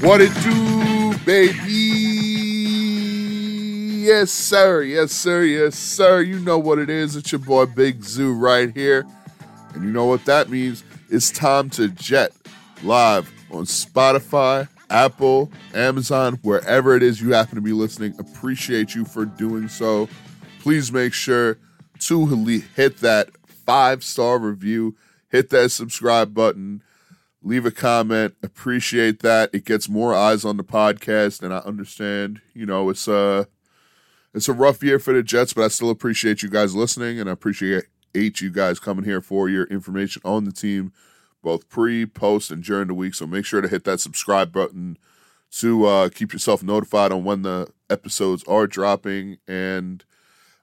What it do, baby? Yes, sir. Yes, sir. Yes, sir. You know what it is. It's your boy Big Zoo right here. And you know what that means? It's time to jet live on Spotify, Apple, Amazon, wherever it is you happen to be listening. Appreciate you for doing so. Please make sure to hit that five star review, hit that subscribe button, leave a comment. Appreciate that. It gets more eyes on the podcast, and I understand. You know, it's a it's a rough year for the Jets, but I still appreciate you guys listening, and I appreciate you guys coming here for your information on the team both pre, post, and during the week. So make sure to hit that subscribe button to uh, keep yourself notified on when the episodes are dropping. And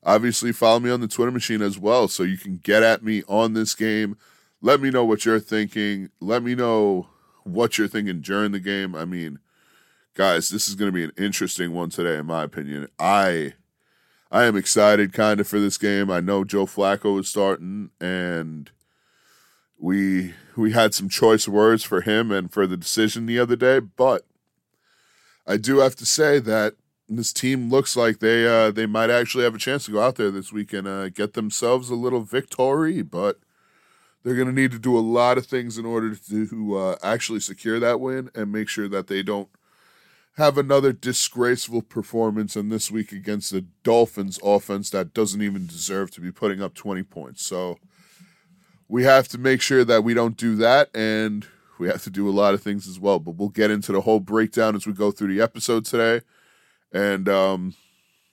obviously, follow me on the Twitter machine as well so you can get at me on this game. Let me know what you're thinking. Let me know what you're thinking during the game. I mean, guys, this is going to be an interesting one today, in my opinion. I. I am excited kind of for this game. I know Joe Flacco is starting and we we had some choice words for him and for the decision the other day, but I do have to say that this team looks like they uh, they might actually have a chance to go out there this week and uh, get themselves a little victory, but they're going to need to do a lot of things in order to uh, actually secure that win and make sure that they don't have another disgraceful performance in this week against the Dolphins offense that doesn't even deserve to be putting up 20 points. So we have to make sure that we don't do that and we have to do a lot of things as well but we'll get into the whole breakdown as we go through the episode today and um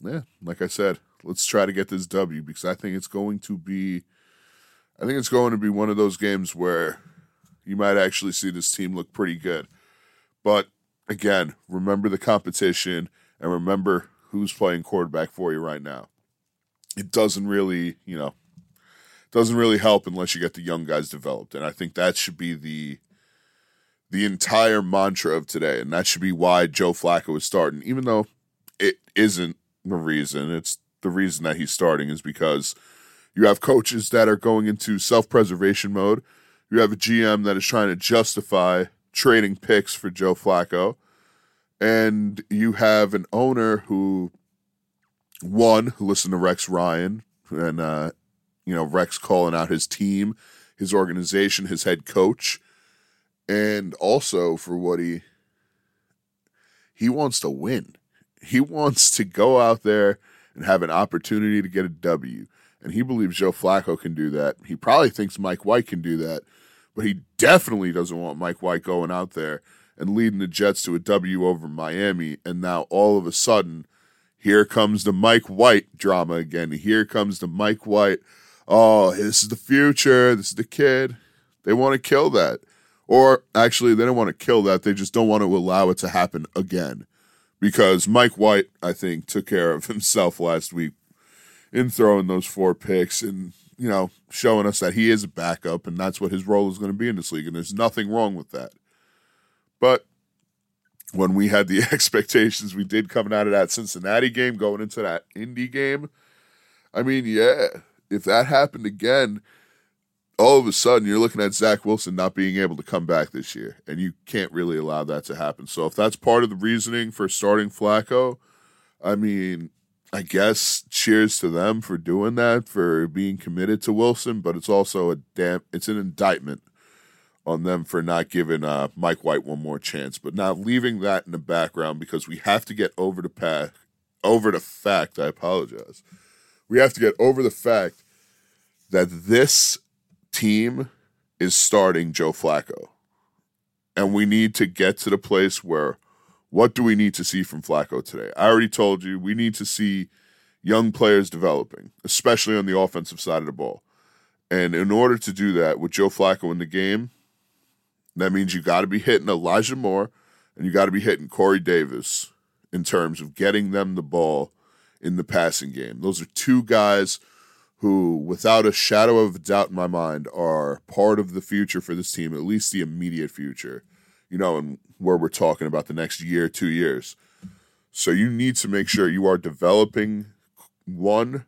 yeah like i said let's try to get this w because i think it's going to be i think it's going to be one of those games where you might actually see this team look pretty good but again remember the competition and remember who's playing quarterback for you right now it doesn't really you know doesn't really help unless you get the young guys developed. And I think that should be the the entire mantra of today. And that should be why Joe Flacco is starting, even though it isn't the reason. It's the reason that he's starting is because you have coaches that are going into self preservation mode. You have a GM that is trying to justify trading picks for Joe Flacco. And you have an owner who, one, who listened to Rex Ryan and uh, you know, Rex calling out his team, his organization, his head coach, and also for what he he wants to win. He wants to go out there and have an opportunity to get a W. And he believes Joe Flacco can do that. He probably thinks Mike White can do that, but he definitely doesn't want Mike White going out there and leading the Jets to a W over Miami. And now all of a sudden, here comes the Mike White drama again. Here comes the Mike White oh, this is the future, this is the kid. They want to kill that. Or actually, they don't want to kill that. They just don't want to allow it to happen again. Because Mike White, I think, took care of himself last week in throwing those four picks and, you know, showing us that he is a backup and that's what his role is going to be in this league. And there's nothing wrong with that. But when we had the expectations we did coming out of that Cincinnati game, going into that Indy game, I mean, yeah, if that happened again, all of a sudden you're looking at Zach Wilson not being able to come back this year, and you can't really allow that to happen. So if that's part of the reasoning for starting Flacco, I mean, I guess cheers to them for doing that, for being committed to Wilson, but it's also a damn it's an indictment on them for not giving uh, Mike White one more chance. But now leaving that in the background because we have to get over the path over the fact, I apologize we have to get over the fact that this team is starting Joe Flacco. And we need to get to the place where what do we need to see from Flacco today? I already told you we need to see young players developing, especially on the offensive side of the ball. And in order to do that with Joe Flacco in the game, that means you got to be hitting Elijah Moore and you got to be hitting Corey Davis in terms of getting them the ball in the passing game. Those are two guys who, without a shadow of a doubt in my mind, are part of the future for this team, at least the immediate future, you know, and where we're talking about the next year, two years. So you need to make sure you are developing one,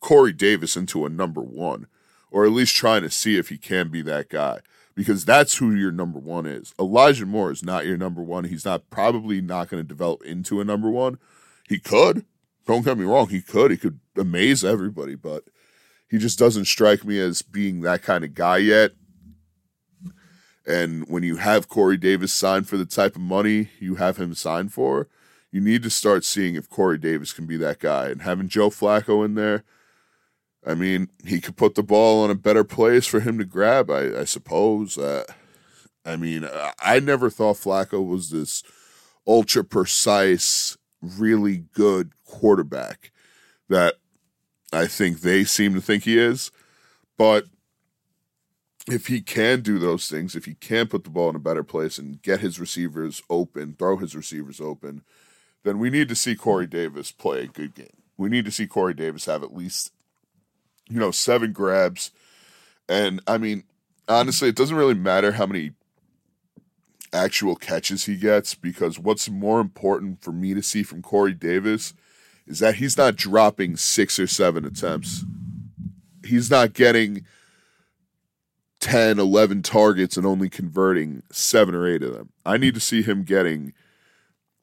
Corey Davis into a number one, or at least trying to see if he can be that guy. because that's who your number one is. Elijah Moore is not your number one. He's not probably not going to develop into a number one. He could. Don't get me wrong. He could. He could amaze everybody, but he just doesn't strike me as being that kind of guy yet. And when you have Corey Davis signed for the type of money you have him signed for, you need to start seeing if Corey Davis can be that guy. And having Joe Flacco in there, I mean, he could put the ball on a better place for him to grab, I, I suppose. Uh, I mean, I never thought Flacco was this ultra precise, really good quarterback that I think they seem to think he is. But if he can do those things, if he can put the ball in a better place and get his receivers open, throw his receivers open, then we need to see Corey Davis play a good game. We need to see Corey Davis have at least, you know, seven grabs. And I mean, honestly, it doesn't really matter how many actual catches he gets because what's more important for me to see from Corey Davis is that he's not dropping six or seven attempts. He's not getting 10, 11 targets and only converting seven or eight of them. I need to see him getting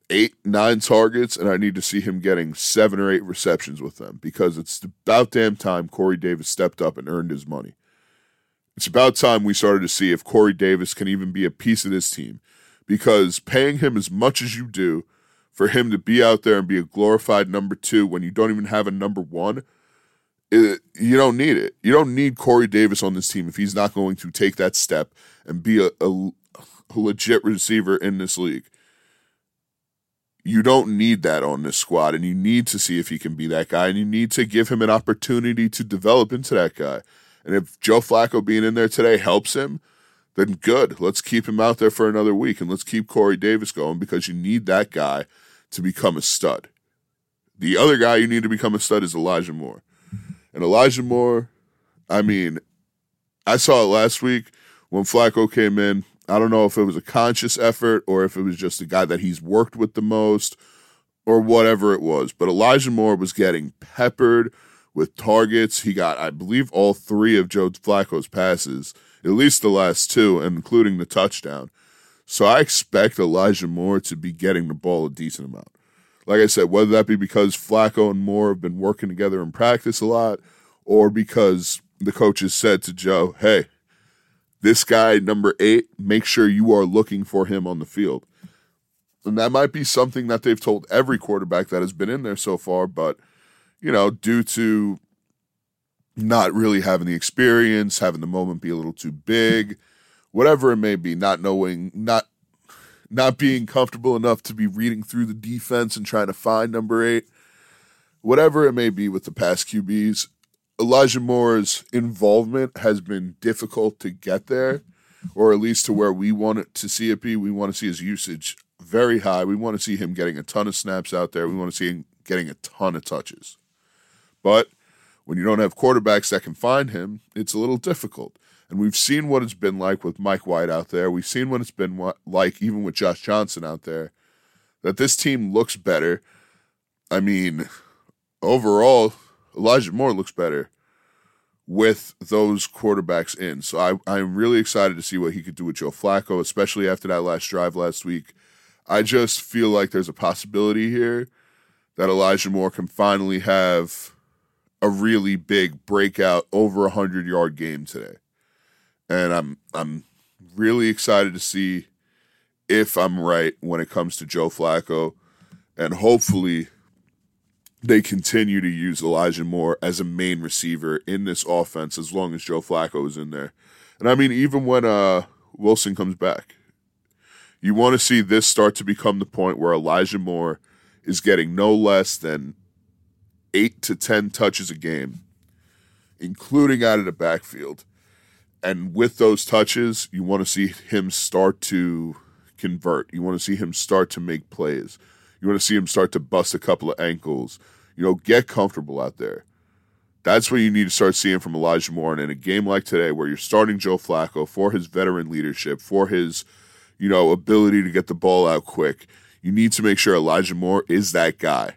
eight, nine targets, and I need to see him getting seven or eight receptions with them because it's about damn time Corey Davis stepped up and earned his money. It's about time we started to see if Corey Davis can even be a piece of this team because paying him as much as you do for him to be out there and be a glorified number two when you don't even have a number one, it, you don't need it. You don't need Corey Davis on this team if he's not going to take that step and be a, a, a legit receiver in this league. You don't need that on this squad, and you need to see if he can be that guy, and you need to give him an opportunity to develop into that guy. And if Joe Flacco being in there today helps him, then good. Let's keep him out there for another week and let's keep Corey Davis going because you need that guy to become a stud. The other guy you need to become a stud is Elijah Moore. And Elijah Moore, I mean, I saw it last week when Flacco came in. I don't know if it was a conscious effort or if it was just the guy that he's worked with the most or whatever it was. But Elijah Moore was getting peppered with targets. He got, I believe, all three of Joe Flacco's passes, at least the last two, including the touchdown. So I expect Elijah Moore to be getting the ball a decent amount. Like I said, whether that be because Flacco and Moore have been working together in practice a lot, or because the coaches said to Joe, hey, this guy, number eight, make sure you are looking for him on the field. And that might be something that they've told every quarterback that has been in there so far, but, you know, due to not really having the experience, having the moment be a little too big, whatever it may be, not knowing, not not being comfortable enough to be reading through the defense and trying to find number eight, whatever it may be with the past QBs, Elijah Moore's involvement has been difficult to get there, or at least to where we want it to see it be. We want to see his usage very high. We want to see him getting a ton of snaps out there. We want to see him getting a ton of touches. But when you don't have quarterbacks that can find him, it's a little difficult. And we've seen what it's been like with Mike White out there. We've seen what it's been like even with Josh Johnson out there. That this team looks better. I mean, overall, Elijah Moore looks better with those quarterbacks in. So I, I'm really excited to see what he could do with Joe Flacco, especially after that last drive last week. I just feel like there's a possibility here that Elijah Moore can finally have a really big breakout over a hundred yard game today and I'm I'm really excited to see if I'm right when it comes to Joe Flacco, and hopefully they continue to use Elijah Moore as a main receiver in this offense as long as Joe Flacco is in there. And I mean, even when uh, Wilson comes back, you want to see this start to become the point where Elijah Moore is getting no less than eight to ten touches a game, including out of the backfield and with those touches, you want to see him start to convert. You want to see him start to make plays. You want to see him start to bust a couple of ankles. You know, get comfortable out there. That's what you need to start seeing from Elijah Moore. And in a game like today, where you're starting Joe Flacco for his veteran leadership, for his, you know, ability to get the ball out quick, you need to make sure Elijah Moore is that guy.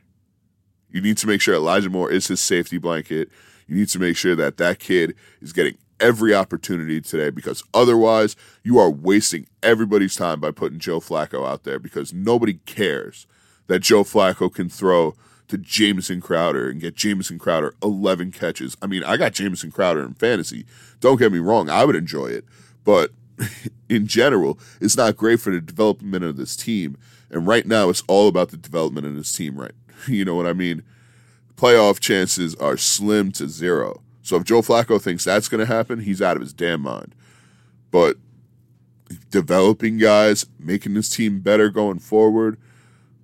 You need to make sure Elijah Moore is his safety blanket. You need to make sure that that kid is getting every opportunity today because otherwise you are wasting everybody's time by putting Joe Flacco out there because nobody cares that Joe Flacco can throw to Jamison Crowder and get Jamison Crowder 11 catches. I mean, I got Jamison Crowder in fantasy. Don't get me wrong, I would enjoy it, but in general, it's not great for the development of this team. And right now, it's all about the development of this team, right? You know what I mean? Playoff chances are slim to zero. So if Joe Flacco thinks that's going to happen, he's out of his damn mind. But developing guys, making this team better going forward,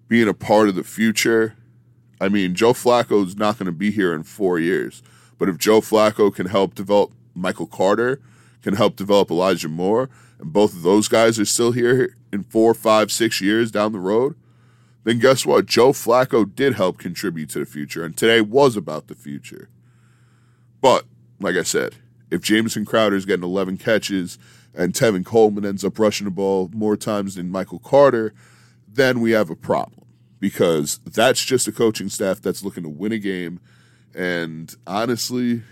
being a part of the future. I mean, Joe Flacco is not going to be here in four years. But if Joe Flacco can help develop Michael Carter, can help develop Elijah Moore, and both of those guys are still here in four, five, six years down the road, then guess what? Joe Flacco did help contribute to the future, and today was about the future. But, like I said, if Jamison Crowder is getting 11 catches and Tevin Coleman ends up rushing the ball more times than Michael Carter, then we have a problem because that's just a coaching staff that's looking to win a game. And honestly,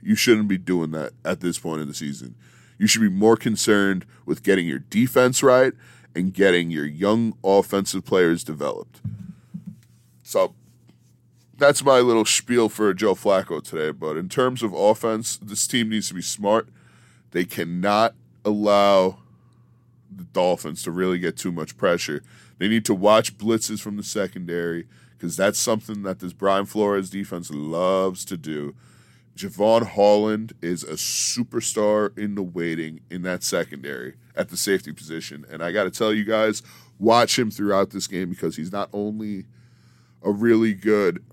you shouldn't be doing that at this point in the season. You should be more concerned with getting your defense right and getting your young offensive players developed. So that's my little spiel for Joe Flacco today. But in terms of offense, this team needs to be smart. They cannot allow the Dolphins to really get too much pressure. They need to watch blitzes from the secondary because that's something that this Brian Flores defense loves to do. Jevon Holland is a superstar in the waiting in that secondary at the safety position. And I got to tell you guys, watch him throughout this game because he's not only a really good,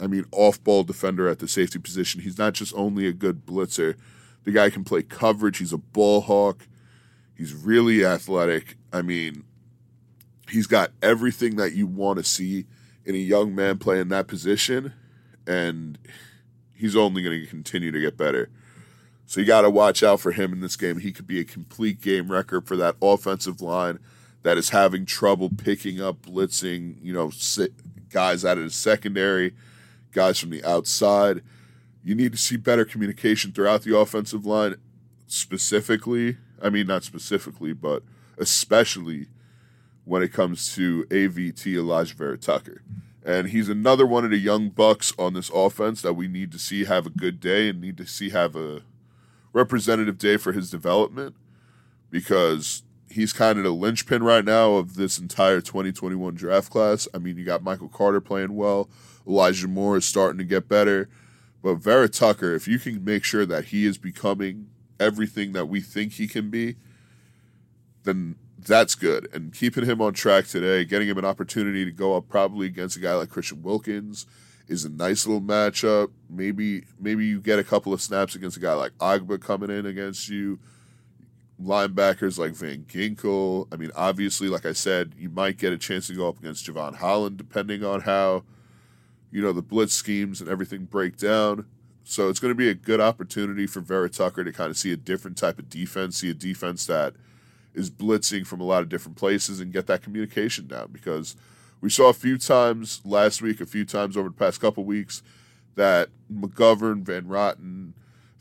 I mean, off ball defender at the safety position, he's not just only a good blitzer. The guy can play coverage, he's a ball hawk, he's really athletic. I mean, he's got everything that you want to see in a young man playing that position. And he's only going to continue to get better. So you got to watch out for him in this game. He could be a complete game record for that offensive line that is having trouble picking up blitzing, you know, guys out of the secondary, guys from the outside. You need to see better communication throughout the offensive line, specifically. I mean, not specifically, but especially when it comes to AVT Alijah Vera Tucker. And he's another one of the young bucks on this offense that we need to see have a good day and need to see have a representative day for his development because he's kind of the linchpin right now of this entire 2021 draft class. I mean, you got Michael Carter playing well, Elijah Moore is starting to get better. But Vera Tucker, if you can make sure that he is becoming everything that we think he can be, then that's good. And keeping him on track today, getting him an opportunity to go up probably against a guy like Christian Wilkins is a nice little matchup. Maybe maybe you get a couple of snaps against a guy like Ogbah coming in against you. Linebackers like Van Ginkel. I mean, obviously, like I said, you might get a chance to go up against Jevon Holland, depending on how, you know, the blitz schemes and everything break down. So it's going to be a good opportunity for Vera Tucker to kind of see a different type of defense, see a defense that – is blitzing from a lot of different places and get that communication down because we saw a few times last week, a few times over the past couple weeks that McGovern, Van Roten,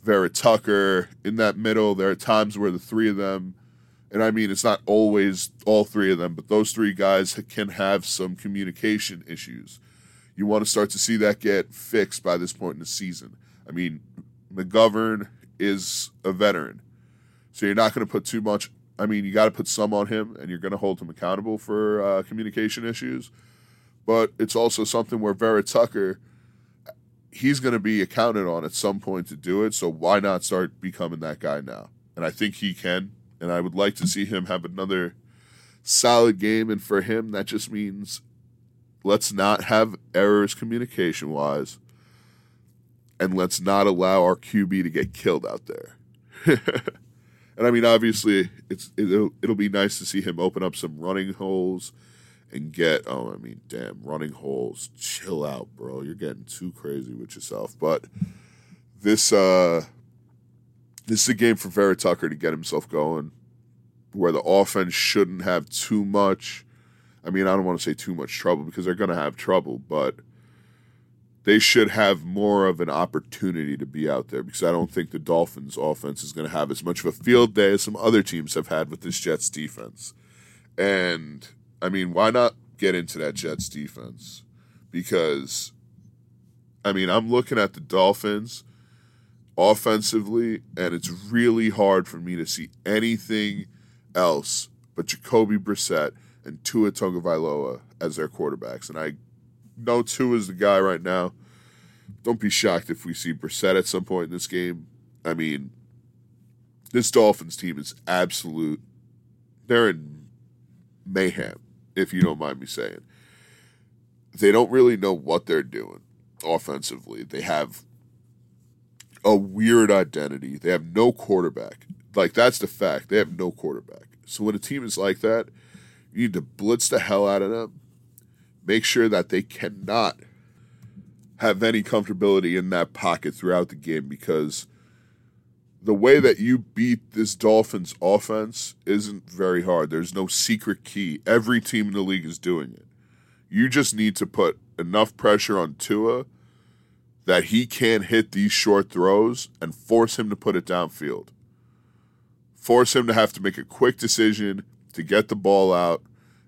Vera Tucker in that middle, there are times where the three of them, and I mean, it's not always all three of them, but those three guys can have some communication issues. You want to start to see that get fixed by this point in the season. I mean, McGovern is a veteran, so you're not going to put too much I mean, you got to put some on him, and you're going to hold him accountable for uh, communication issues. But it's also something where Vera Tucker, he's going to be accounted on at some point to do it. So why not start becoming that guy now? And I think he can. And I would like to see him have another solid game. And for him, that just means let's not have errors communication wise. And let's not allow our QB to get killed out there. And I mean, obviously, it's it'll, it'll be nice to see him open up some running holes and get. Oh, I mean, damn, running holes. Chill out, bro. You're getting too crazy with yourself. But this uh this is a game for Vera Tucker to get himself going, where the offense shouldn't have too much. I mean, I don't want to say too much trouble because they're going to have trouble, but they should have more of an opportunity to be out there because I don't think the Dolphins offense is going to have as much of a field day as some other teams have had with this Jets defense. And I mean, why not get into that Jets defense? Because I mean, I'm looking at the Dolphins offensively and it's really hard for me to see anything else but Jacoby Brissett and Tua Tagovailoa as their quarterbacks. And I know Tua is the guy right now. Don't be shocked if we see Brissett at some point in this game. I mean, this Dolphins team is absolute. They're in mayhem, if you don't mind me saying. They don't really know what they're doing offensively. They have a weird identity. They have no quarterback. Like, that's the fact. They have no quarterback. So when a team is like that, you need to blitz the hell out of them. Make sure that they cannot have any comfortability in that pocket throughout the game because the way that you beat this Dolphins offense isn't very hard. There's no secret key. Every team in the league is doing it. You just need to put enough pressure on Tua that he can't hit these short throws and force him to put it downfield. Force him to have to make a quick decision to get the ball out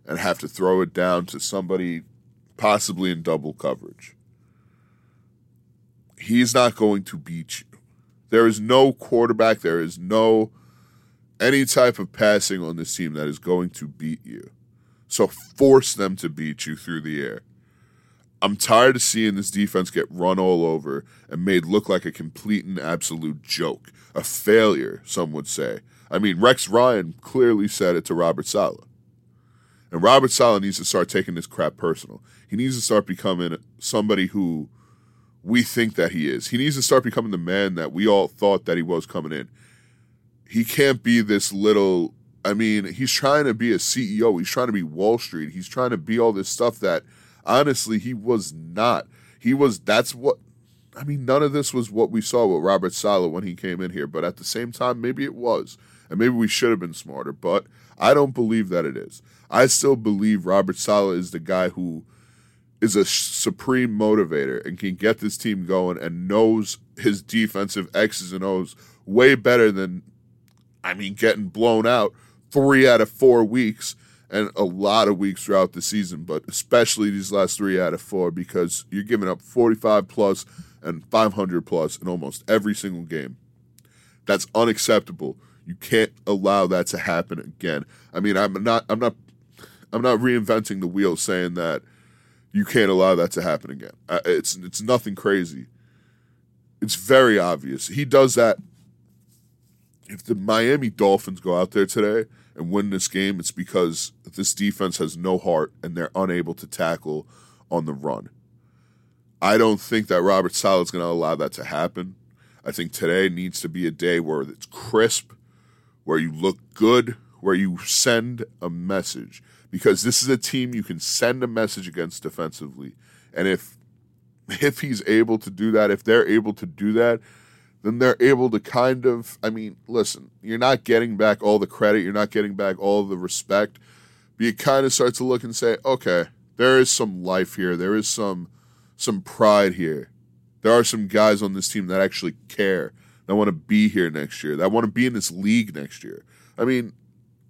and have to throw it down to somebody possibly in double coverage. He's not going to beat you. There is no quarterback, there is no any type of passing on this team that is going to beat you. So force them to beat you through the air. I'm tired of seeing this defense get run all over and made look like a complete and absolute joke, a failure, some would say. I mean, Rex Ryan clearly said it to Robert Saleh. And Robert Saleh needs to start taking this crap personal. He needs to start becoming somebody who we think that he is. He needs to start becoming the man that we all thought that he was coming in. He can't be this little I mean, he's trying to be a CEO. He's trying to be Wall Street. He's trying to be all this stuff that honestly he was not. He was that's what I mean, none of this was what we saw with Robert Saleh when he came in here, but at the same time, maybe it was. And maybe we should have been smarter, but I don't believe that it is. I still believe Robert Saleh is the guy who is a supreme motivator and can get this team going and knows his defensive X's and O's way better than, I mean, getting blown out three out of four weeks and a lot of weeks throughout the season, but especially these last three out of four because you're giving up 45 plus and 500 plus in almost every single game. That's unacceptable. You can't allow that to happen again. I mean, I'm not, I'm not, I'm not reinventing the wheel saying that you can't allow that to happen again. It's, it's nothing crazy. It's very obvious. He does that. If the Miami Dolphins go out there today and win this game, it's because this defense has no heart and they're unable to tackle on the run. I don't think that Robert Saleh is going to allow that to happen. I think today needs to be a day where it's crisp, where you look good, where you send a message. Because this is a team you can send a message against defensively. And if if he's able to do that, if they're able to do that, then they're able to kind of I mean, listen, you're not getting back all the credit, you're not getting back all the respect, but you kind of start to look and say, okay, there is some life here, there is some some pride here. There are some guys on this team that actually care that want to be here next year, that want to be in this league next year. I mean,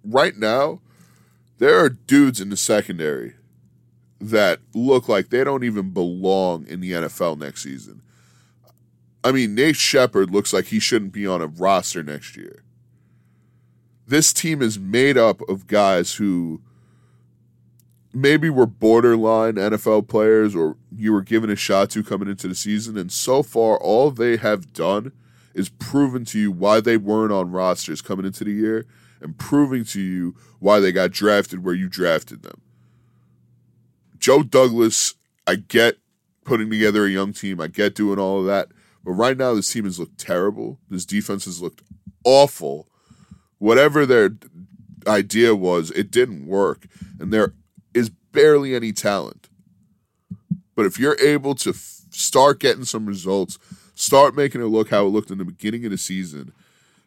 right now, there are dudes in the secondary that look like they don't even belong in the NFL next season. I mean, Nate Shepherd looks like he shouldn't be on a roster next year. This team is made up of guys who maybe were borderline NFL players or you were given a shot to coming into the season. And so far, all they have done is proven to you why they weren't on rosters coming into the year and proving to you why they got drafted where you drafted them. Joe Douglas, I get putting together a young team, I get doing all of that. But right now, this team has looked terrible. This defense has looked awful. Whatever their idea was, it didn't work. And there is barely any talent. But if you're able to f- start getting some results, start making it look how it looked in the beginning of the season,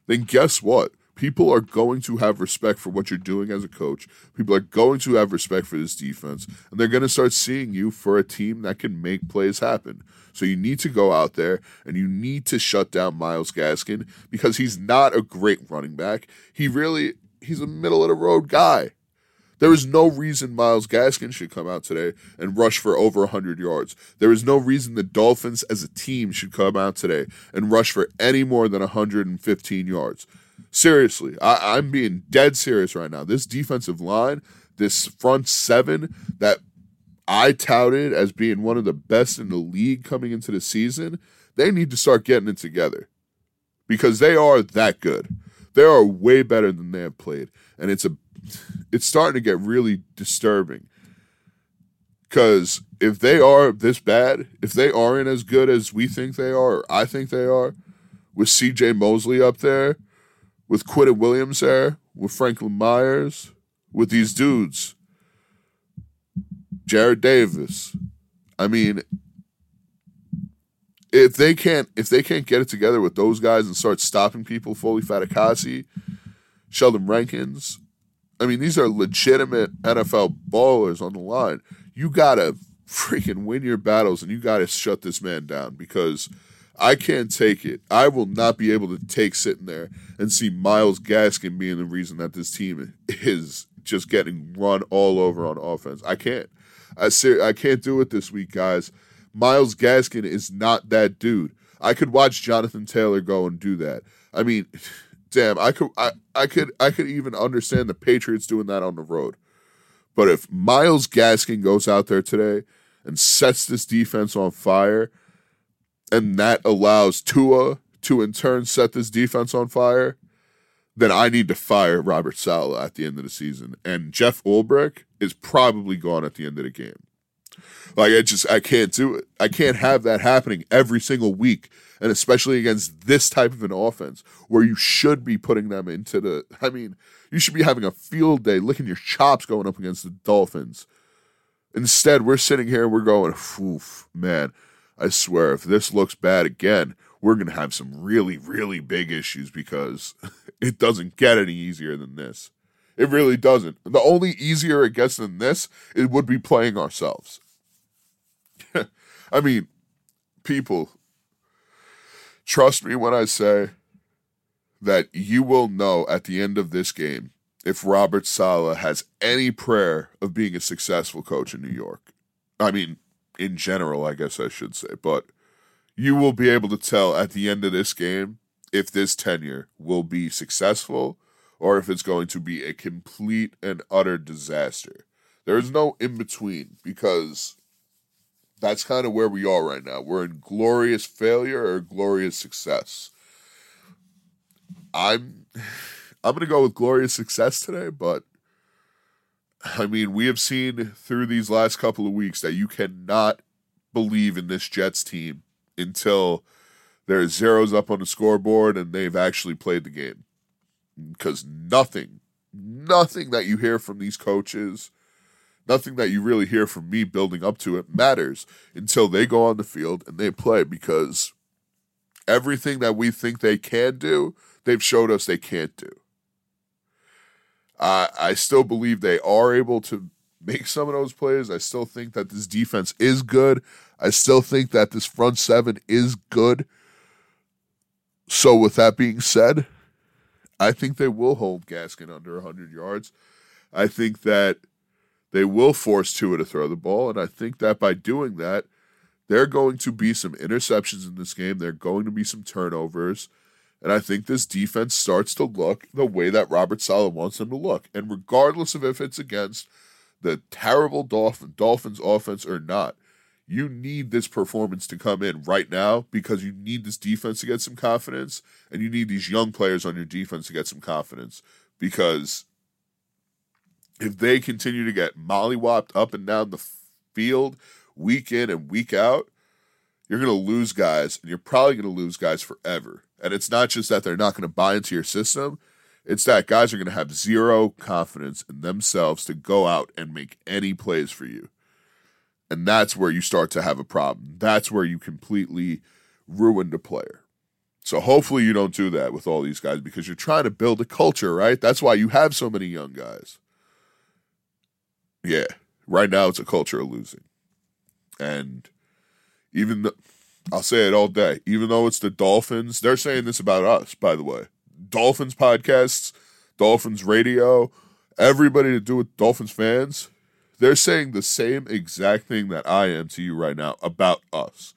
then guess what? People are going to have respect for what you're doing as a coach. People are going to have respect for this defense, and they're going to start seeing you for a team that can make plays happen. So you need to go out there and you need to shut down Myles Gaskin because he's not a great running back. He really he's a middle of the road guy. There is no reason Myles Gaskin should come out today and rush for over 100 yards. There is no reason the Dolphins as a team should come out today and rush for any more than 115 yards. Seriously, I, I'm being dead serious right now. This defensive line, this front seven that I touted as being one of the best in the league coming into the season, they need to start getting it together because they are that good. They are way better than they have played, and it's a it's starting to get really disturbing. Because if they are this bad, if they aren't as good as we think they are, or I think they are, with C.J. Mosley up there, with Quinnen Williams there, with Franklin Myers, with these dudes, Jarrad Davis. I mean, if they can't if they can't get it together with those guys and start stopping people, Foley Fatukasi, Sheldon Rankins, I mean, these are legitimate NFL ballers on the line. You gotta freaking win your battles and you gotta shut this man down because I can't take it. I will not be able to take sitting there and see Myles Gaskin being the reason that this team is just getting run all over on offense. I can't. I say I can't do it this week, guys. Myles Gaskin is not that dude. I could watch Jonathan Taylor go and do that. I mean, damn, I could I, I could I could even understand the Patriots doing that on the road. But if Myles Gaskin goes out there today and sets this defense on fire, and that allows Tua to in turn set this defense on fire, then I need to fire Robert Saleh at the end of the season. And Jeff Ulbrich is probably gone at the end of the game. Like I just I can't do it. I can't have that happening every single week, and especially against this type of an offense where you should be putting them into the. I mean, you should be having a field day, licking your chops going up against the Dolphins. Instead, we're sitting here and we're going, "Oof, man! I swear, if this looks bad again, we're gonna have some really, really big issues because it doesn't get any easier than this." It really doesn't. The only easier it gets than this, it would be playing ourselves. I mean, people, trust me when I say that you will know at the end of this game if Robert Saleh has any prayer of being a successful coach in New York. I mean, in general, I guess I should say, but you will be able to tell at the end of this game if this tenure will be successful or if it's going to be a complete and utter disaster. There is no in between because that's kind of where we are right now. We're in glorious failure or glorious success. I'm I'm to go with glorious success today, but I mean, we have seen through these last couple of weeks that you cannot believe in this Jets team until there's zeros up on the scoreboard and they've actually played the game. Because nothing, nothing that you hear from these coaches nothing that you really hear from me building up to it matters until they go on the field and they play because everything that we think they can do, they've showed us they can't do. I I still believe they are able to make some of those plays. I still think that this defense is good. I still think that this front seven is good. So, with that being said, I think they will hold Gaskin under 100 yards. I think that they will force Tua to throw the ball. And I think that by doing that, there are going to be some interceptions in this game. There are going to be some turnovers. And I think this defense starts to look the way that Robert Saleh wants them to look. And regardless of if it's against the terrible Dolphin, Dolphins offense or not, you need this performance to come in right now because you need this defense to get some confidence and you need these young players on your defense to get some confidence because if they continue to get mollywopped up and down the field week in and week out, you're going to lose guys, and you're probably going to lose guys forever. And it's not just that they're not going to buy into your system, it's that guys are going to have zero confidence in themselves to go out and make any plays for you. And that's where you start to have a problem. That's where you completely ruin the player. So hopefully you don't do that with all these guys because you're trying to build a culture, right? That's why you have so many young guys. Yeah, right now it's a culture of losing. And even the, I'll say it all day, even though it's the Dolphins, they're saying this about us, by the way. Dolphins podcasts, Dolphins radio, everybody to do with Dolphins fans, they're saying the same exact thing that I am to you right now about us.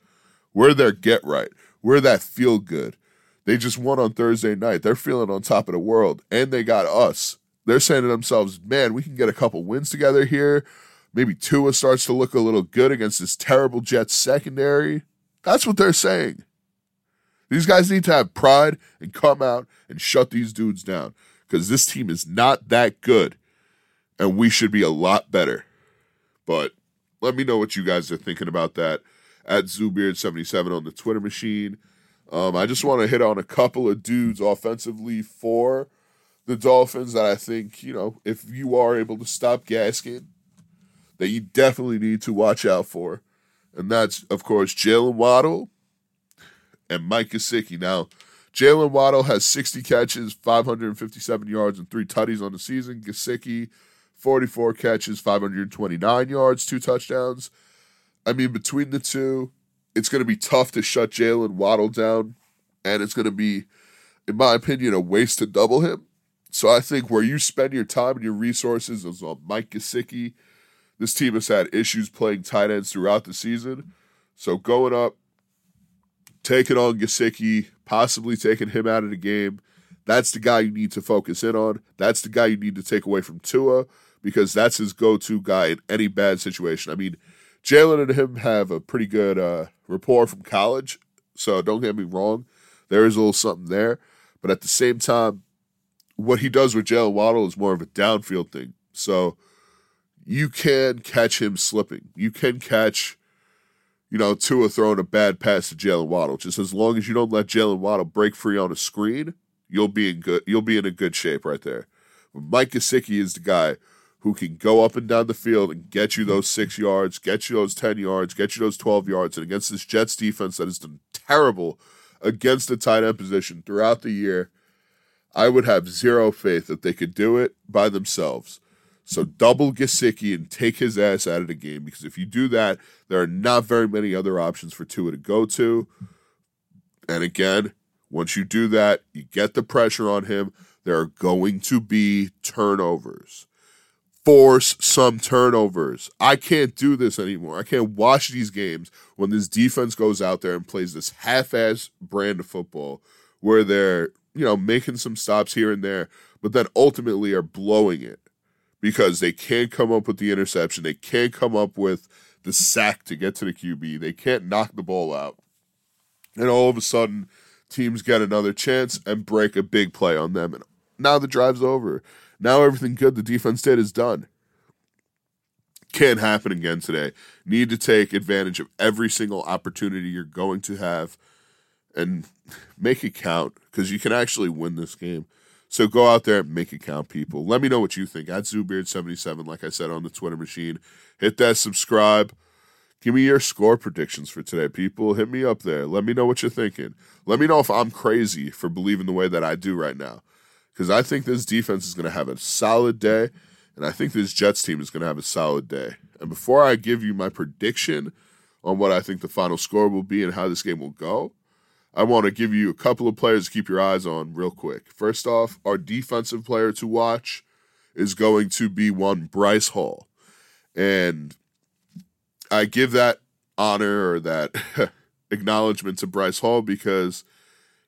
We're their get right. We're that feel good. They just won on Thursday night. They're feeling on top of the world, and they got us. They're saying to themselves, man, we can get a couple wins together here. Maybe Tua starts to look a little good against this terrible Jets secondary. That's what they're saying. These guys need to have pride and come out and shut these dudes down because this team is not that good and we should be a lot better. But let me know what you guys are thinking about that at Zoobeard77 on the Twitter machine. Um, I just want to hit on a couple of dudes offensively for the Dolphins that I think, you know, if you are able to stop Gaskin, that you definitely need to watch out for. And that's, of course, Jaylen Waddle and Mike Gesicki. Now, Jaylen Waddle has 60 catches, 557 yards, and three tutties on the season. Gesicki, 44 catches, 529 yards, two touchdowns. I mean, between the two, it's going to be tough to shut Jaylen Waddle down, and it's going to be, in my opinion, a waste to double him. So I think where you spend your time and your resources is on Mike Gesicki. This team has had issues playing tight ends throughout the season. So going up, taking on Gesicki, possibly taking him out of the game, that's the guy you need to focus in on. That's the guy you need to take away from Tua because that's his go-to guy in any bad situation. I mean, Jaylen and him have a pretty good uh, rapport from college, so don't get me wrong. There is a little something there, but at the same time, what he does with Jaylen Waddle is more of a downfield thing. So you can catch him slipping. You can catch, you know, Tua throwing a bad pass to Jaylen Waddle. Just as long as you don't let Jaylen Waddle break free on a screen, you'll be in good. You'll be in a good shape right there. Mike Gesicki is the guy who can go up and down the field and get you those six yards, get you those ten yards, get you those twelve yards, and against this Jets defense that has done terrible against the tight end position throughout the year, I would have zero faith that they could do it by themselves. So double Gesicki and take his ass out of the game because if you do that, there are not very many other options for Tua to go to. And again, once you do that, you get the pressure on him. There are going to be turnovers. Force some turnovers. I can't do this anymore. I can't watch these games when this defense goes out there and plays this half ass brand of football where they're, you know, making some stops here and there, but then ultimately are blowing it because they can't come up with the interception. They can't come up with the sack to get to the QB. They can't knock the ball out. And all of a sudden, teams get another chance and break a big play on them. And now the drive's over. Now everything good the defense did is done. Can't happen again today. Need to take advantage of every single opportunity you're going to have and make it count because you can actually win this game. So go out there and make it count, people. Let me know what you think at ZooBeard77, like I said on the Twitter machine. Hit that subscribe. Give me your score predictions for today, people. Hit me up there. Let me know what you're thinking. Let me know if I'm crazy for believing the way that I do right now. Because I think this defense is going to have a solid day, and I think this Jets team is going to have a solid day. And before I give you my prediction on what I think the final score will be and how this game will go, I want to give you a couple of players to keep your eyes on real quick. First off, our defensive player to watch is going to be one Bryce Hall. And I give that honor or that acknowledgement to Bryce Hall because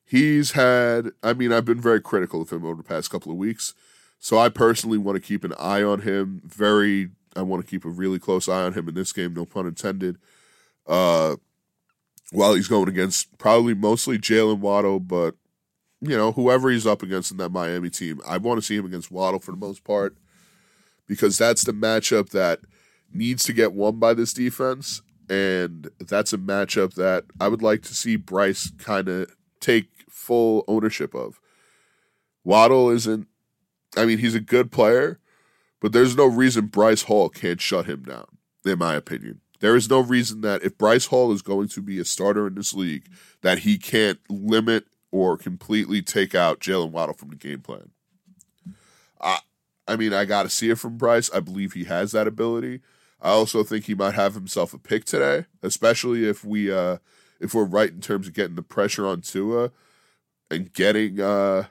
he's had, I mean, I've been very critical of him over the past couple of weeks. So I personally want to keep an eye on him. Very, I want to keep a really close eye on him in this game, no pun intended. Uh, while he's going against probably mostly Jaylen Waddle, but you know, whoever he's up against in that Miami team, I want to see him against Waddle for the most part because that's the matchup that needs to get won by this defense. And that's a matchup that I would like to see Bryce kind of take full ownership of. Waddle isn't, I mean, he's a good player, but there's no reason Bryce Hall can't shut him down, in my opinion. There is no reason that if Bryce Hall is going to be a starter in this league, that he can't limit or completely take out Jaylen Waddle from the game plan. I, I mean, I got to see it from Bryce. I believe he has that ability. I also think he might have himself a pick today, especially if we uh, if we're right in terms of getting the pressure on Tua and getting uh,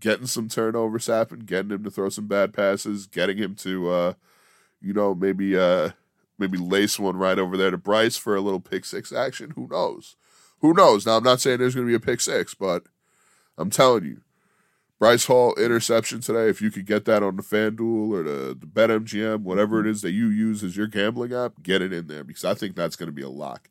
getting some turnovers happen, getting him to throw some bad passes, getting him to uh, you know maybe uh, maybe lace one right over there to Bryce for a little pick six action. Who knows? Who knows? Now I'm not saying there's going to be a pick six, but I'm telling you, Bryce Hall interception today. If you could get that on the FanDuel or the, the BetMGM, whatever it mm-hmm. is that you use as your gambling app, get it in there because I think that's going to be a lock.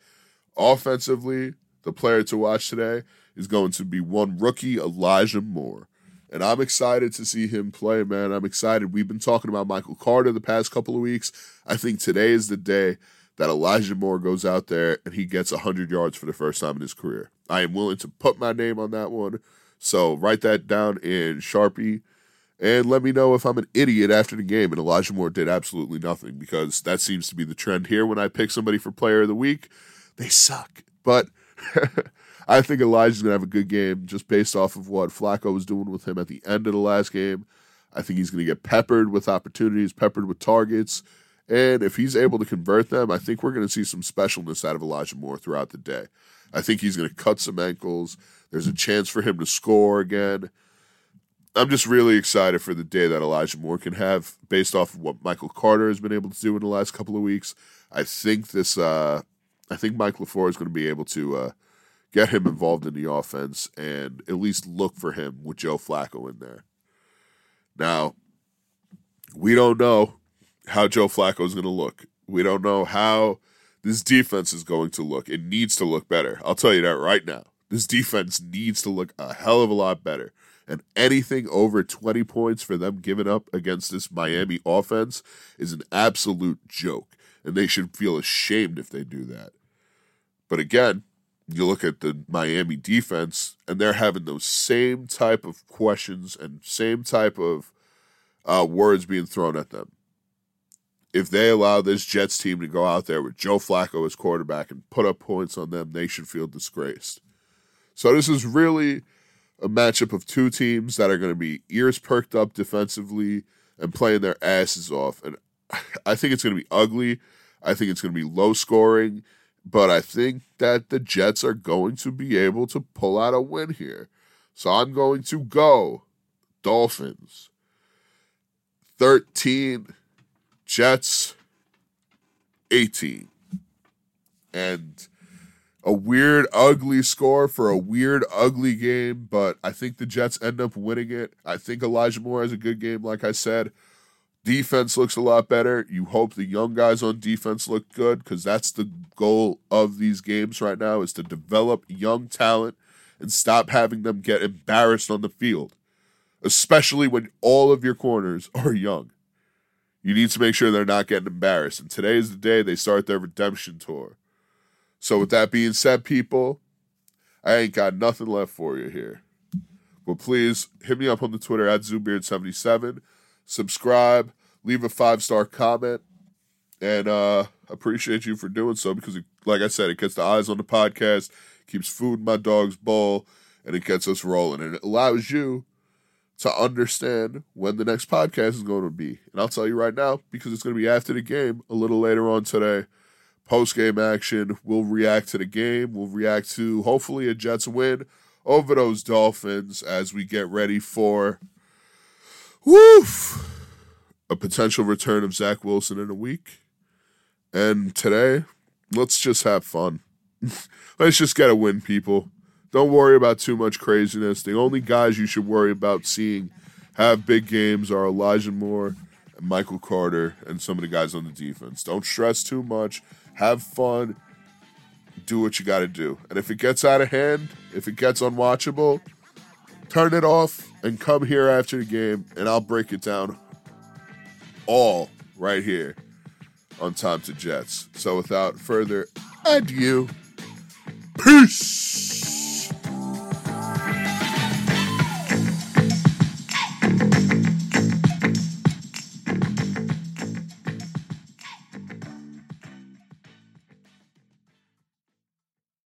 Offensively, the player to watch today is going to be one rookie, Elijah Moore. And I'm excited to see him play, man. I'm excited. We've been talking about Michael Carter the past couple of weeks. I think today is the day that Elijah Moore goes out there and he gets 100 yards for the first time in his career. I am willing to put my name on that one. So write that down in Sharpie and let me know if I'm an idiot after the game and Elijah Moore did absolutely nothing because that seems to be the trend here when I pick somebody for player of the week. They suck. But I think Elijah's going to have a good game just based off of what Flacco was doing with him at the end of the last game. I think he's going to get peppered with opportunities, peppered with targets. And if he's able to convert them, I think we're going to see some specialness out of Elijah Moore throughout the day. I think he's going to cut some ankles. There's a chance for him to score again. I'm just really excited for the day that Elijah Moore can have based off of what Michael Carter has been able to do in the last couple of weeks. I think this uh, I think Mike LaFleur is going to be able to uh, get him involved in the offense and at least look for him with Joe Flacco in there. Now, we don't know how Joe Flacco is going to look. We don't know how this defense is going to look. It needs to look better. I'll tell you that right now. This defense needs to look a hell of a lot better. And anything over 20 points for them giving up against this Miami offense is an absolute joke. And they should feel ashamed if they do that. But again, you look at the Miami defense, and they're having those same type of questions and same type of uh, words being thrown at them. If they allow this Jets team to go out there with Joe Flacco as quarterback and put up points on them, they should feel disgraced. So this is really a matchup of two teams that are going to be ears perked up defensively and playing their asses off. And I think it's going to be ugly. I think it's going to be low scoring. But I think that the Jets are going to be able to pull out a win here. So I'm going to go Dolphins 13, Jets 18. And a weird, ugly score for a weird, ugly game, but I think the Jets end up winning it. I think Elijah Moore has a good game, like I said. Defense looks a lot better. You hope the young guys on defense look good because that's the goal of these games right now is to develop young talent and stop having them get embarrassed on the field, especially when all of your corners are young. You need to make sure they're not getting embarrassed. And today is the day they start their redemption tour. So, with that being said, people, I ain't got nothing left for you here. But please hit me up on the Twitter at ZooBeard77 subscribe, leave a five star comment, and uh, appreciate you for doing so because, it, like I said, it gets the eyes on the podcast, keeps food in my dog's bowl, and it gets us rolling, and it allows you to understand when the next podcast is going to be. And I'll tell you right now because it's going to be after the game a little later on today. Post game action. We'll react to the game. We'll react to hopefully a Jets win over those Dolphins as we get ready for Woof! A potential return of Zach Wilson in a week. And today, let's just have fun. let's just get a win, people. Don't worry about too much craziness. The only guys you should worry about seeing have big games are Elijah Moore and Michael Carter and some of the guys on the defense. Don't stress too much. Have fun. Do what you got to do. And if it gets out of hand, if it gets unwatchable, turn it off and come here after the game and I'll break it down all right here on Time to Jets. So without further ado, peace.